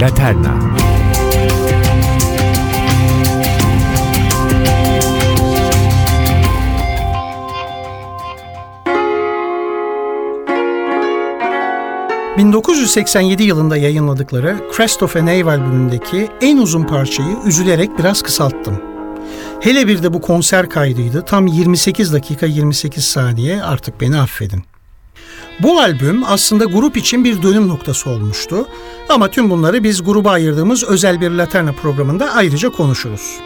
Laterna ...1987 yılında yayınladıkları Crest of a Knave albümündeki en uzun parçayı üzülerek biraz kısalttım. Hele bir de bu konser kaydıydı. Tam 28 dakika 28 saniye artık beni affedin. Bu albüm aslında grup için bir dönüm noktası olmuştu. Ama tüm bunları biz gruba ayırdığımız özel bir Laterna programında ayrıca konuşuruz.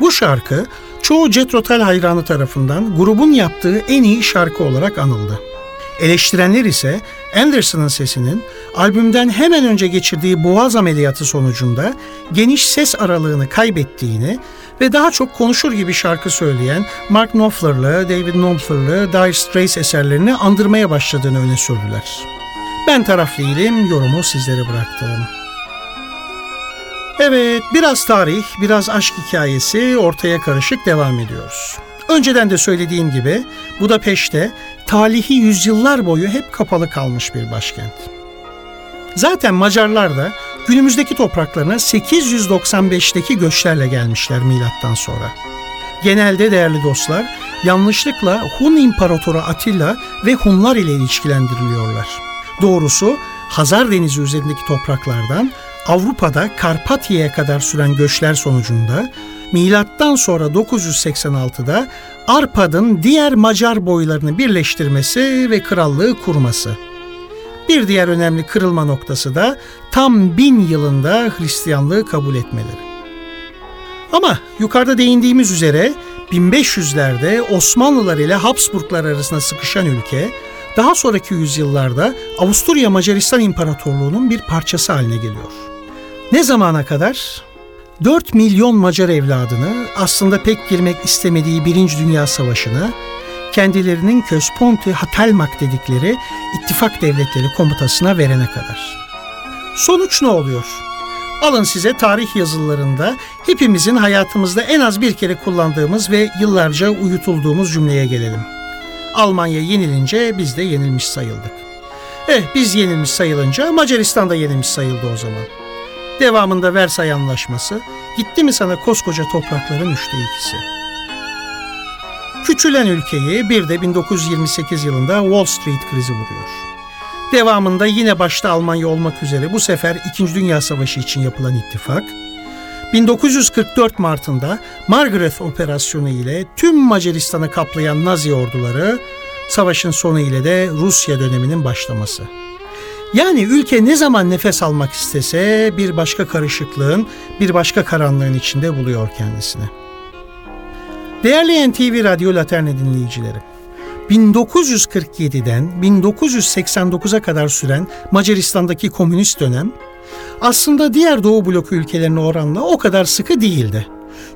Bu şarkı çoğu Jet Rotal hayranı tarafından grubun yaptığı en iyi şarkı olarak anıldı. Eleştirenler ise Anderson'ın sesinin albümden hemen önce geçirdiği boğaz ameliyatı sonucunda geniş ses aralığını kaybettiğini ve daha çok konuşur gibi şarkı söyleyen Mark Knopfler'lı, David Knopfler'lı Dire Straits eserlerini andırmaya başladığını öne sürdüler. Ben taraf değilim, yorumu sizlere bıraktım. Evet, biraz tarih, biraz aşk hikayesi ortaya karışık devam ediyoruz. Önceden de söylediğim gibi Budapeşte talihi yüzyıllar boyu hep kapalı kalmış bir başkent. Zaten Macarlar da günümüzdeki topraklarına 895'teki göçlerle gelmişler milattan sonra. Genelde değerli dostlar yanlışlıkla Hun İmparatoru Atilla ve Hunlar ile ilişkilendiriliyorlar. Doğrusu Hazar Denizi üzerindeki topraklardan Avrupa'da Karpatya'ya kadar süren göçler sonucunda milattan sonra 986'da Arpad'ın diğer Macar boylarını birleştirmesi ve krallığı kurması. Bir diğer önemli kırılma noktası da tam bin yılında Hristiyanlığı kabul etmeleri. Ama yukarıda değindiğimiz üzere 1500'lerde Osmanlılar ile Habsburglar arasında sıkışan ülke daha sonraki yüzyıllarda Avusturya Macaristan İmparatorluğu'nun bir parçası haline geliyor. Ne zamana kadar? 4 milyon Macar evladını aslında pek girmek istemediği Birinci Dünya Savaşı'na kendilerinin Központi Hatelmak dedikleri ittifak devletleri komutasına verene kadar. Sonuç ne oluyor? Alın size tarih yazılarında hepimizin hayatımızda en az bir kere kullandığımız ve yıllarca uyutulduğumuz cümleye gelelim. Almanya yenilince biz de yenilmiş sayıldık. Eh biz yenilmiş sayılınca Macaristan da yenilmiş sayıldı o zaman. Devamında Versay Anlaşması gitti mi sana koskoca toprakların üçte ikisi. Küçülen ülkeyi bir de 1928 yılında Wall Street krizi vuruyor. Devamında yine başta Almanya olmak üzere bu sefer 2. Dünya Savaşı için yapılan ittifak, 1944 Mart'ında Margaret operasyonu ile tüm Macaristan'ı kaplayan Nazi orduları, savaşın sonu ile de Rusya döneminin başlaması. Yani ülke ne zaman nefes almak istese bir başka karışıklığın, bir başka karanlığın içinde buluyor kendisini. Değerli NTV Radyo Laterne dinleyicileri, 1947'den 1989'a kadar süren Macaristan'daki komünist dönem aslında diğer Doğu bloku ülkelerine oranla o kadar sıkı değildi.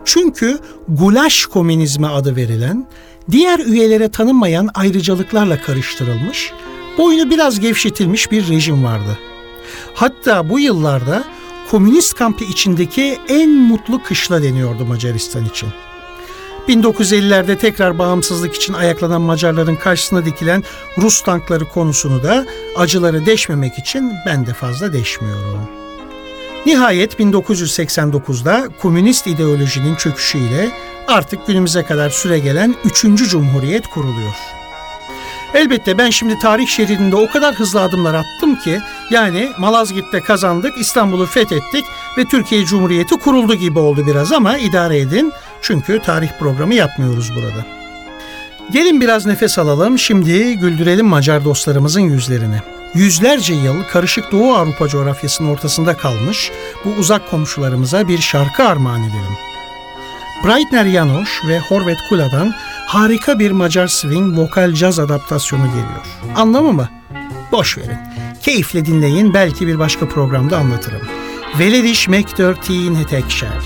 Çünkü gulaş komünizmi adı verilen, diğer üyelere tanınmayan ayrıcalıklarla karıştırılmış, boynu biraz gevşetilmiş bir rejim vardı. Hatta bu yıllarda komünist kampı içindeki en mutlu kışla deniyordu Macaristan için. 1950'lerde tekrar bağımsızlık için ayaklanan Macarların karşısına dikilen Rus tankları konusunu da acıları deşmemek için ben de fazla deşmiyorum. Nihayet 1989'da komünist ideolojinin çöküşüyle artık günümüze kadar süregelen 3. Cumhuriyet kuruluyor. Elbette ben şimdi tarih şeridinde o kadar hızlı adımlar attım ki yani Malazgirt'te kazandık, İstanbul'u fethettik ve Türkiye Cumhuriyeti kuruldu gibi oldu biraz ama idare edin. Çünkü tarih programı yapmıyoruz burada. Gelin biraz nefes alalım. Şimdi güldürelim Macar dostlarımızın yüzlerini. Yüzlerce yıl karışık Doğu Avrupa coğrafyasının ortasında kalmış bu uzak komşularımıza bir şarkı armağan edelim. Breitner Janosch ve Horvet Kula'dan harika bir Macar swing vokal caz adaptasyonu geliyor. Anlamı mı? Boş verin. Keyifle dinleyin belki bir başka programda anlatırım. Velediş megtörténhet egyszer.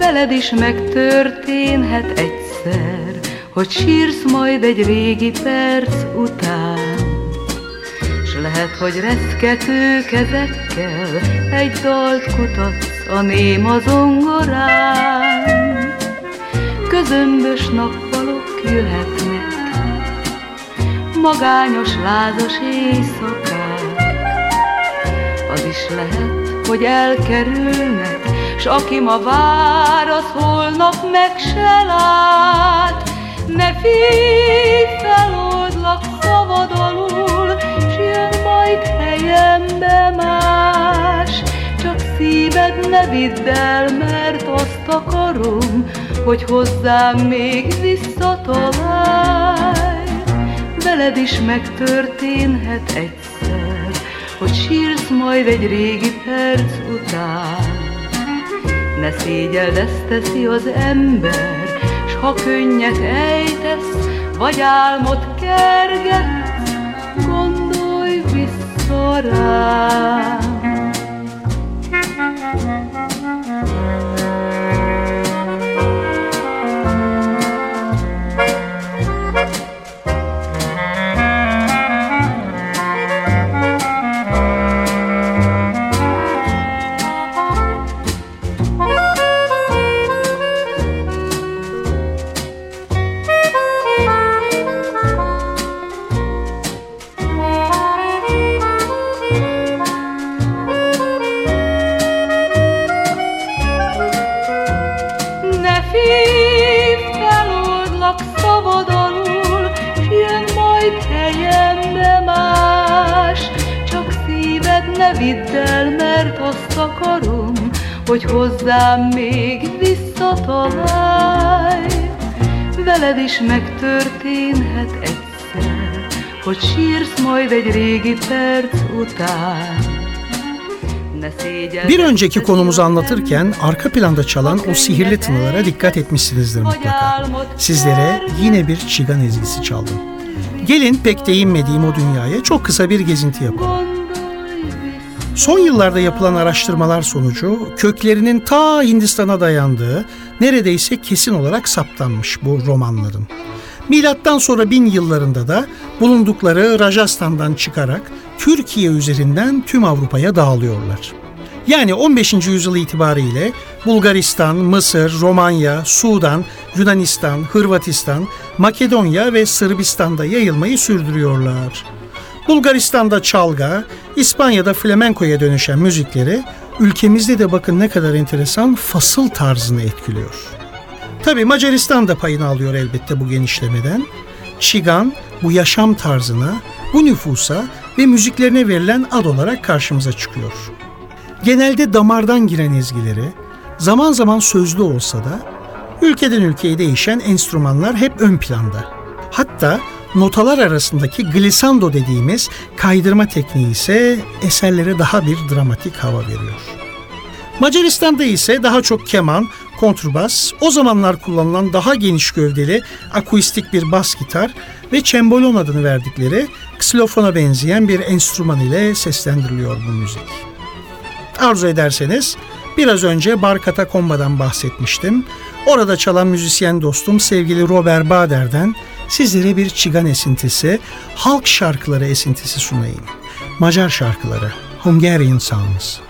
Veled is megtörténhet egyszer, hogy sírsz majd egy régi perc után. S lehet, hogy reszkető kezekkel egy dalt kutatsz a néma zongorán. Közömbös nappalok jöhetnek, magányos, lázas éjszakák. Az is lehet, hogy elkerülnek, s aki ma vár, az holnap meg se lát. Ne félj, feloldlak szabadalul, s jön majd helyembe más. Csak szíved ne vidd el, mert azt akarom, hogy hozzám még visszatalálj. Veled is megtörténhet egyszer, hogy sírsz majd egy régi perc után. Ne szégyeld, ezt teszi az ember, s ha könnyet ejtesz, vagy álmot kergetsz, gondolj vissza rám. Hogy hozzám még visszatalálj. Veled is megtörténhet egyszer, hogy sírsz majd egy régi perc után. Bir önceki konumuzu anlatırken arka planda çalan o sihirli tınılara dikkat etmişsinizdir mutlaka. Sizlere yine bir çigan ezgisi çaldım. Gelin pek değinmediğim o dünyaya çok kısa bir gezinti yapalım. Son yıllarda yapılan araştırmalar sonucu köklerinin ta Hindistan'a dayandığı neredeyse kesin olarak saptanmış bu romanların. Milattan sonra bin yıllarında da bulundukları Rajasthan'dan çıkarak Türkiye üzerinden tüm Avrupa'ya dağılıyorlar. Yani 15. yüzyıl itibariyle Bulgaristan, Mısır, Romanya, Sudan, Yunanistan, Hırvatistan, Makedonya ve Sırbistan'da yayılmayı sürdürüyorlar. Bulgaristan'da çalga, İspanya'da flamenkoya dönüşen müzikleri ülkemizde de bakın ne kadar enteresan fasıl tarzını etkiliyor. Tabi Macaristan da payını alıyor elbette bu genişlemeden. Çigan bu yaşam tarzına, bu nüfusa ve müziklerine verilen ad olarak karşımıza çıkıyor. Genelde damardan giren ezgileri, zaman zaman sözlü olsa da ülkeden ülkeye değişen enstrümanlar hep ön planda. Hatta notalar arasındaki glissando dediğimiz kaydırma tekniği ise eserlere daha bir dramatik hava veriyor. Macaristan'da ise daha çok keman, kontrbas, o zamanlar kullanılan daha geniş gövdeli akustik bir bas gitar ve çembolon adını verdikleri ksilofona benzeyen bir enstrüman ile seslendiriliyor bu müzik. Arzu ederseniz biraz önce Bar Katakomba'dan bahsetmiştim. Orada çalan müzisyen dostum sevgili Robert Bader'den sizlere bir çigan esintisi, halk şarkıları esintisi sunayım. Macar şarkıları, Hungarian Songs.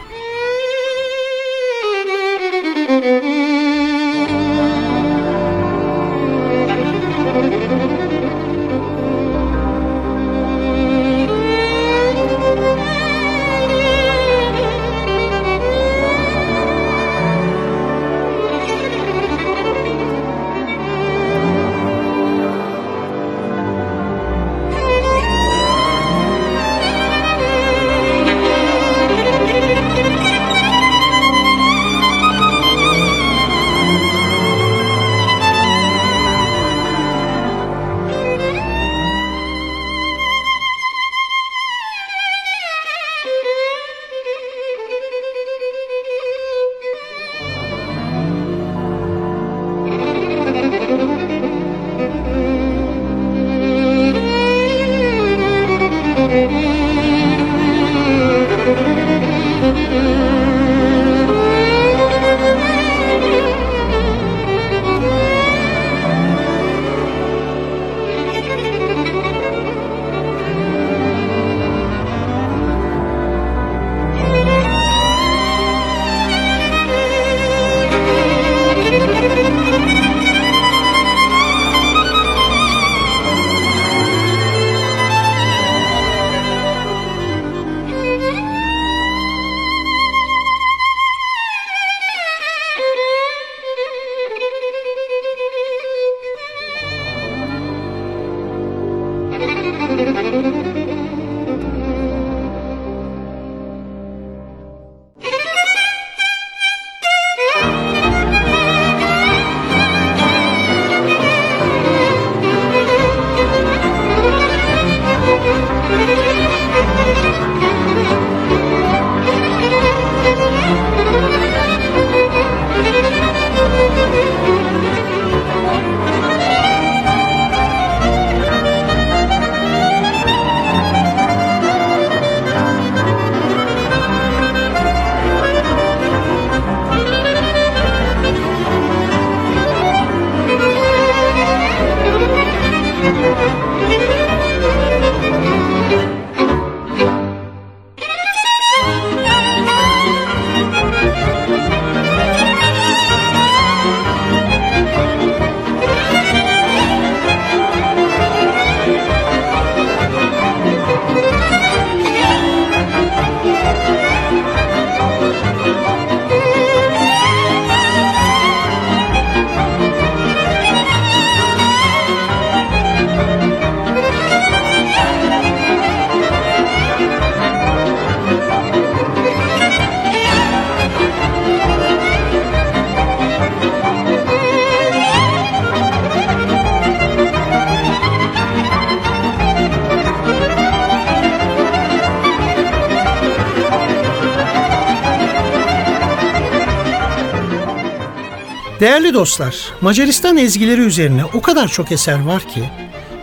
Değerli dostlar, Macaristan ezgileri üzerine o kadar çok eser var ki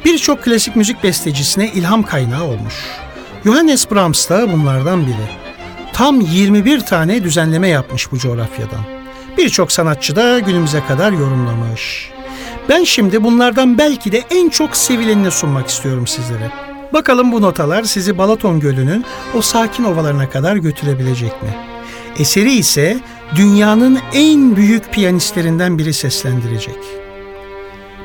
birçok klasik müzik bestecisine ilham kaynağı olmuş. Johannes Brahms da bunlardan biri. Tam 21 tane düzenleme yapmış bu coğrafyadan. Birçok sanatçı da günümüze kadar yorumlamış. Ben şimdi bunlardan belki de en çok sevilenini sunmak istiyorum sizlere. Bakalım bu notalar sizi Balaton Gölü'nün o sakin ovalarına kadar götürebilecek mi? Eseri ise dünyanın en büyük piyanistlerinden biri seslendirecek.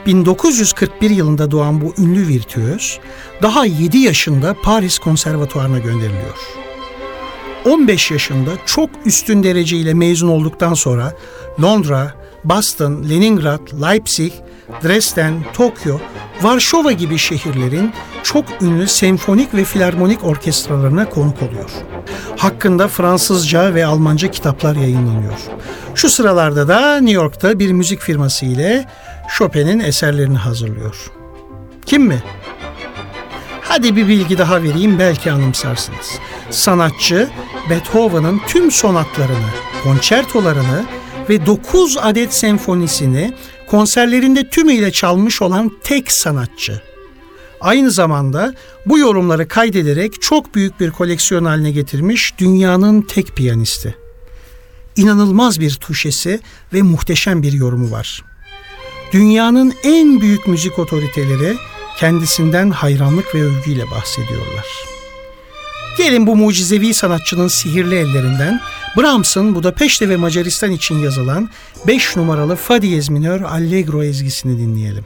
1941 yılında doğan bu ünlü virtüöz daha 7 yaşında Paris Konservatuvarına gönderiliyor. 15 yaşında çok üstün dereceyle mezun olduktan sonra Londra, Boston, Leningrad, Leipzig, Dresden, Tokyo, Varşova gibi şehirlerin çok ünlü senfonik ve filarmonik orkestralarına konuk oluyor. Hakkında Fransızca ve Almanca kitaplar yayınlanıyor. Şu sıralarda da New York'ta bir müzik firması ile Chopin'in eserlerini hazırlıyor. Kim mi? Hadi bir bilgi daha vereyim belki anımsarsınız. Sanatçı Beethoven'ın tüm sonatlarını, konçertolarını ve 9 adet senfonisini konserlerinde tümüyle çalmış olan tek sanatçı. Aynı zamanda bu yorumları kaydederek çok büyük bir koleksiyon haline getirmiş dünyanın tek piyanisti. İnanılmaz bir tuşesi ve muhteşem bir yorumu var. Dünyanın en büyük müzik otoriteleri kendisinden hayranlık ve övgüyle bahsediyorlar. Gelin bu mucizevi sanatçının sihirli ellerinden Brahms'ın Budapeşte ve Macaristan için yazılan 5 numaralı Fa diyez minör Allegro ezgisini dinleyelim.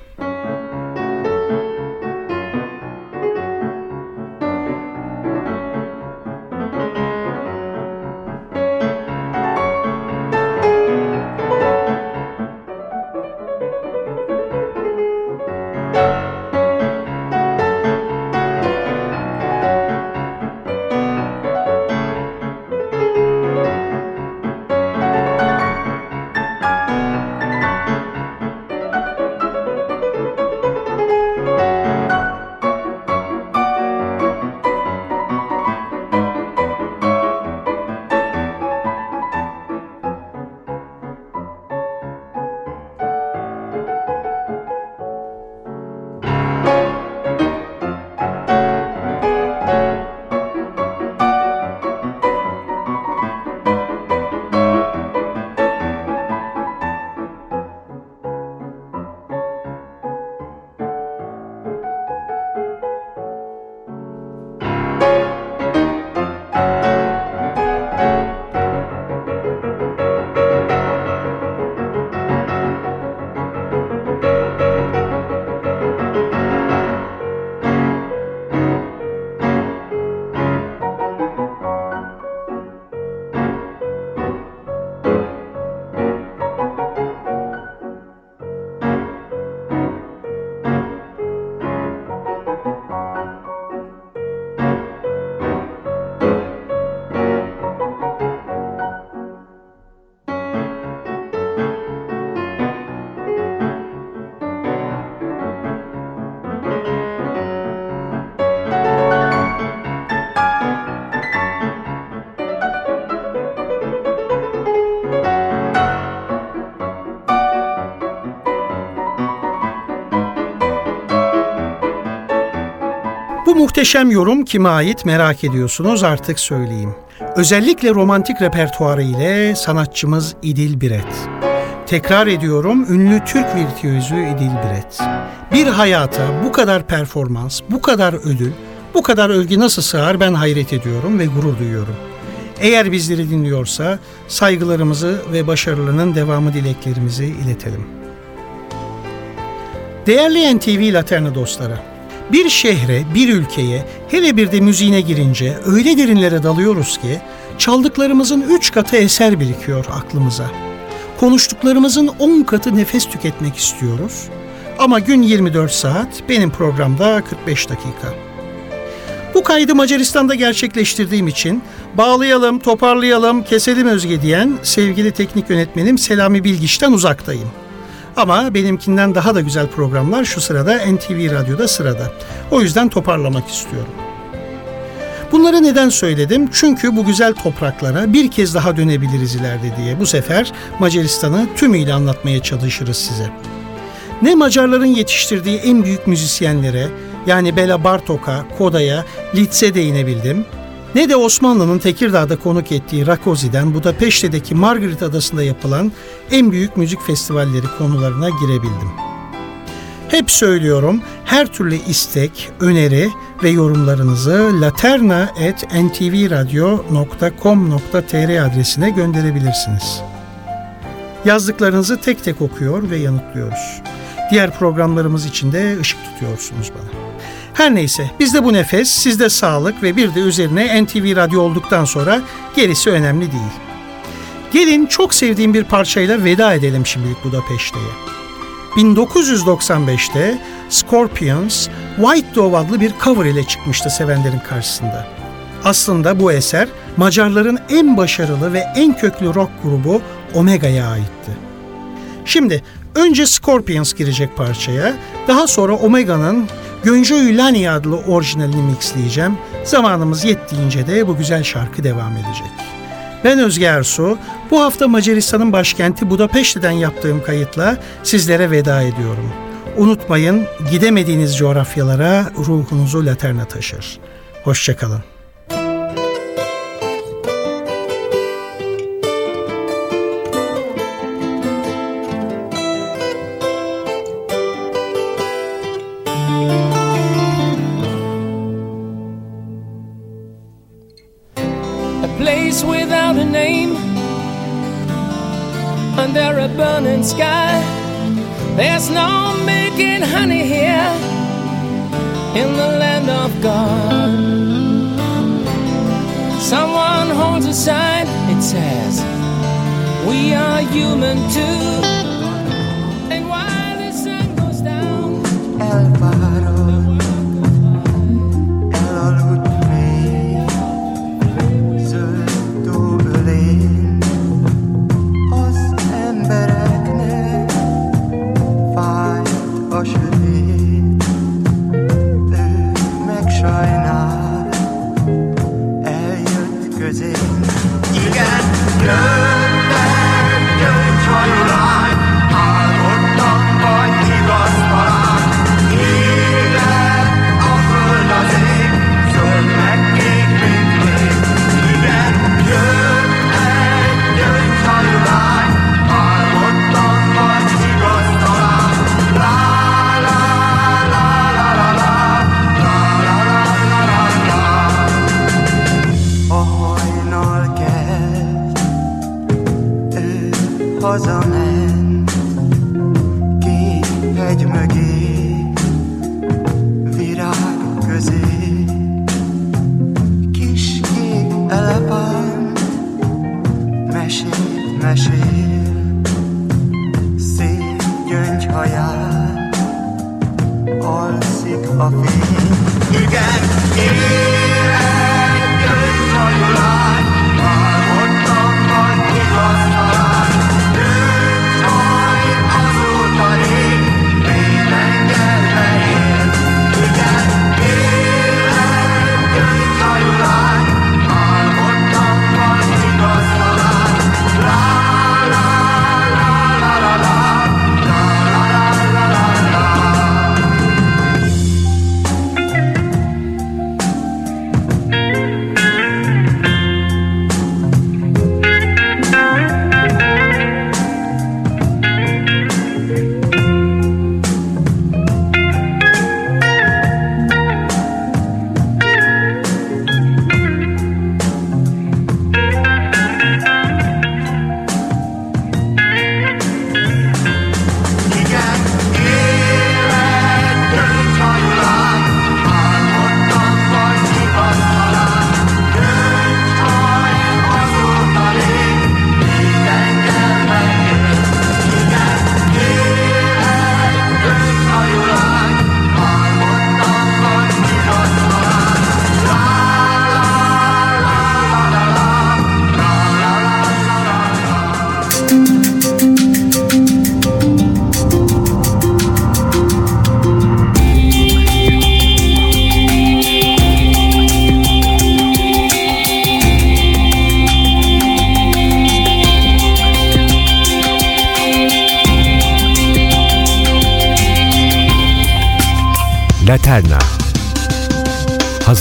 Muhteşem yorum kime ait merak ediyorsunuz artık söyleyeyim. Özellikle romantik repertuarı ile sanatçımız İdil Biret. Tekrar ediyorum ünlü Türk virtüözü İdil Biret. Bir hayata bu kadar performans, bu kadar ödül, bu kadar övgü nasıl sığar ben hayret ediyorum ve gurur duyuyorum. Eğer bizleri dinliyorsa saygılarımızı ve başarılarının devamı dileklerimizi iletelim. Değerli NTV Laterna dostları, bir şehre, bir ülkeye, hele bir de müziğine girince öyle derinlere dalıyoruz ki çaldıklarımızın üç katı eser birikiyor aklımıza. Konuştuklarımızın on katı nefes tüketmek istiyoruz. Ama gün 24 saat, benim programda 45 dakika. Bu kaydı Macaristan'da gerçekleştirdiğim için bağlayalım, toparlayalım, keselim Özge diyen sevgili teknik yönetmenim Selami Bilgiç'ten uzaktayım. Ama benimkinden daha da güzel programlar şu sırada NTV Radyo'da sırada. O yüzden toparlamak istiyorum. Bunları neden söyledim? Çünkü bu güzel topraklara bir kez daha dönebiliriz ileride diye. Bu sefer Macaristan'ı tümüyle anlatmaya çalışırız size. Ne Macarların yetiştirdiği en büyük müzisyenlere yani Bela Bartok'a, Koda'ya, Litz'e değinebildim ne de Osmanlı'nın Tekirdağ'da konuk ettiği Rakozi'den Budapeşte'deki Margaret Adası'nda yapılan en büyük müzik festivalleri konularına girebildim. Hep söylüyorum her türlü istek, öneri ve yorumlarınızı laterna.ntvradio.com.tr adresine gönderebilirsiniz. Yazdıklarınızı tek tek okuyor ve yanıtlıyoruz. Diğer programlarımız için de ışık tutuyorsunuz bana. Her neyse bizde bu nefes, sizde sağlık ve bir de üzerine NTV Radyo olduktan sonra gerisi önemli değil. Gelin çok sevdiğim bir parçayla veda edelim şimdilik Budapeşte'ye. 1995'te Scorpions White Dove adlı bir cover ile çıkmıştı sevenlerin karşısında. Aslında bu eser Macarların en başarılı ve en köklü rock grubu Omega'ya aitti. Şimdi önce Scorpions girecek parçaya, daha sonra Omega'nın Gönjoy Lani adlı orijinalini mixleyeceğim. Zamanımız yettiğince de bu güzel şarkı devam edecek. Ben Özge Ersu. Bu hafta Macaristan'ın başkenti Budapeşte'den yaptığım kayıtla sizlere veda ediyorum. Unutmayın gidemediğiniz coğrafyalara ruhunuzu laterna taşır. Hoşçakalın. We are human too. haján alszik a fény. Igen, én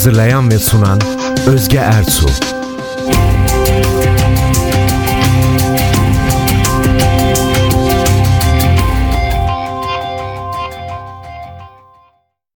Hazırlayan ve sunan Özge Ertuğ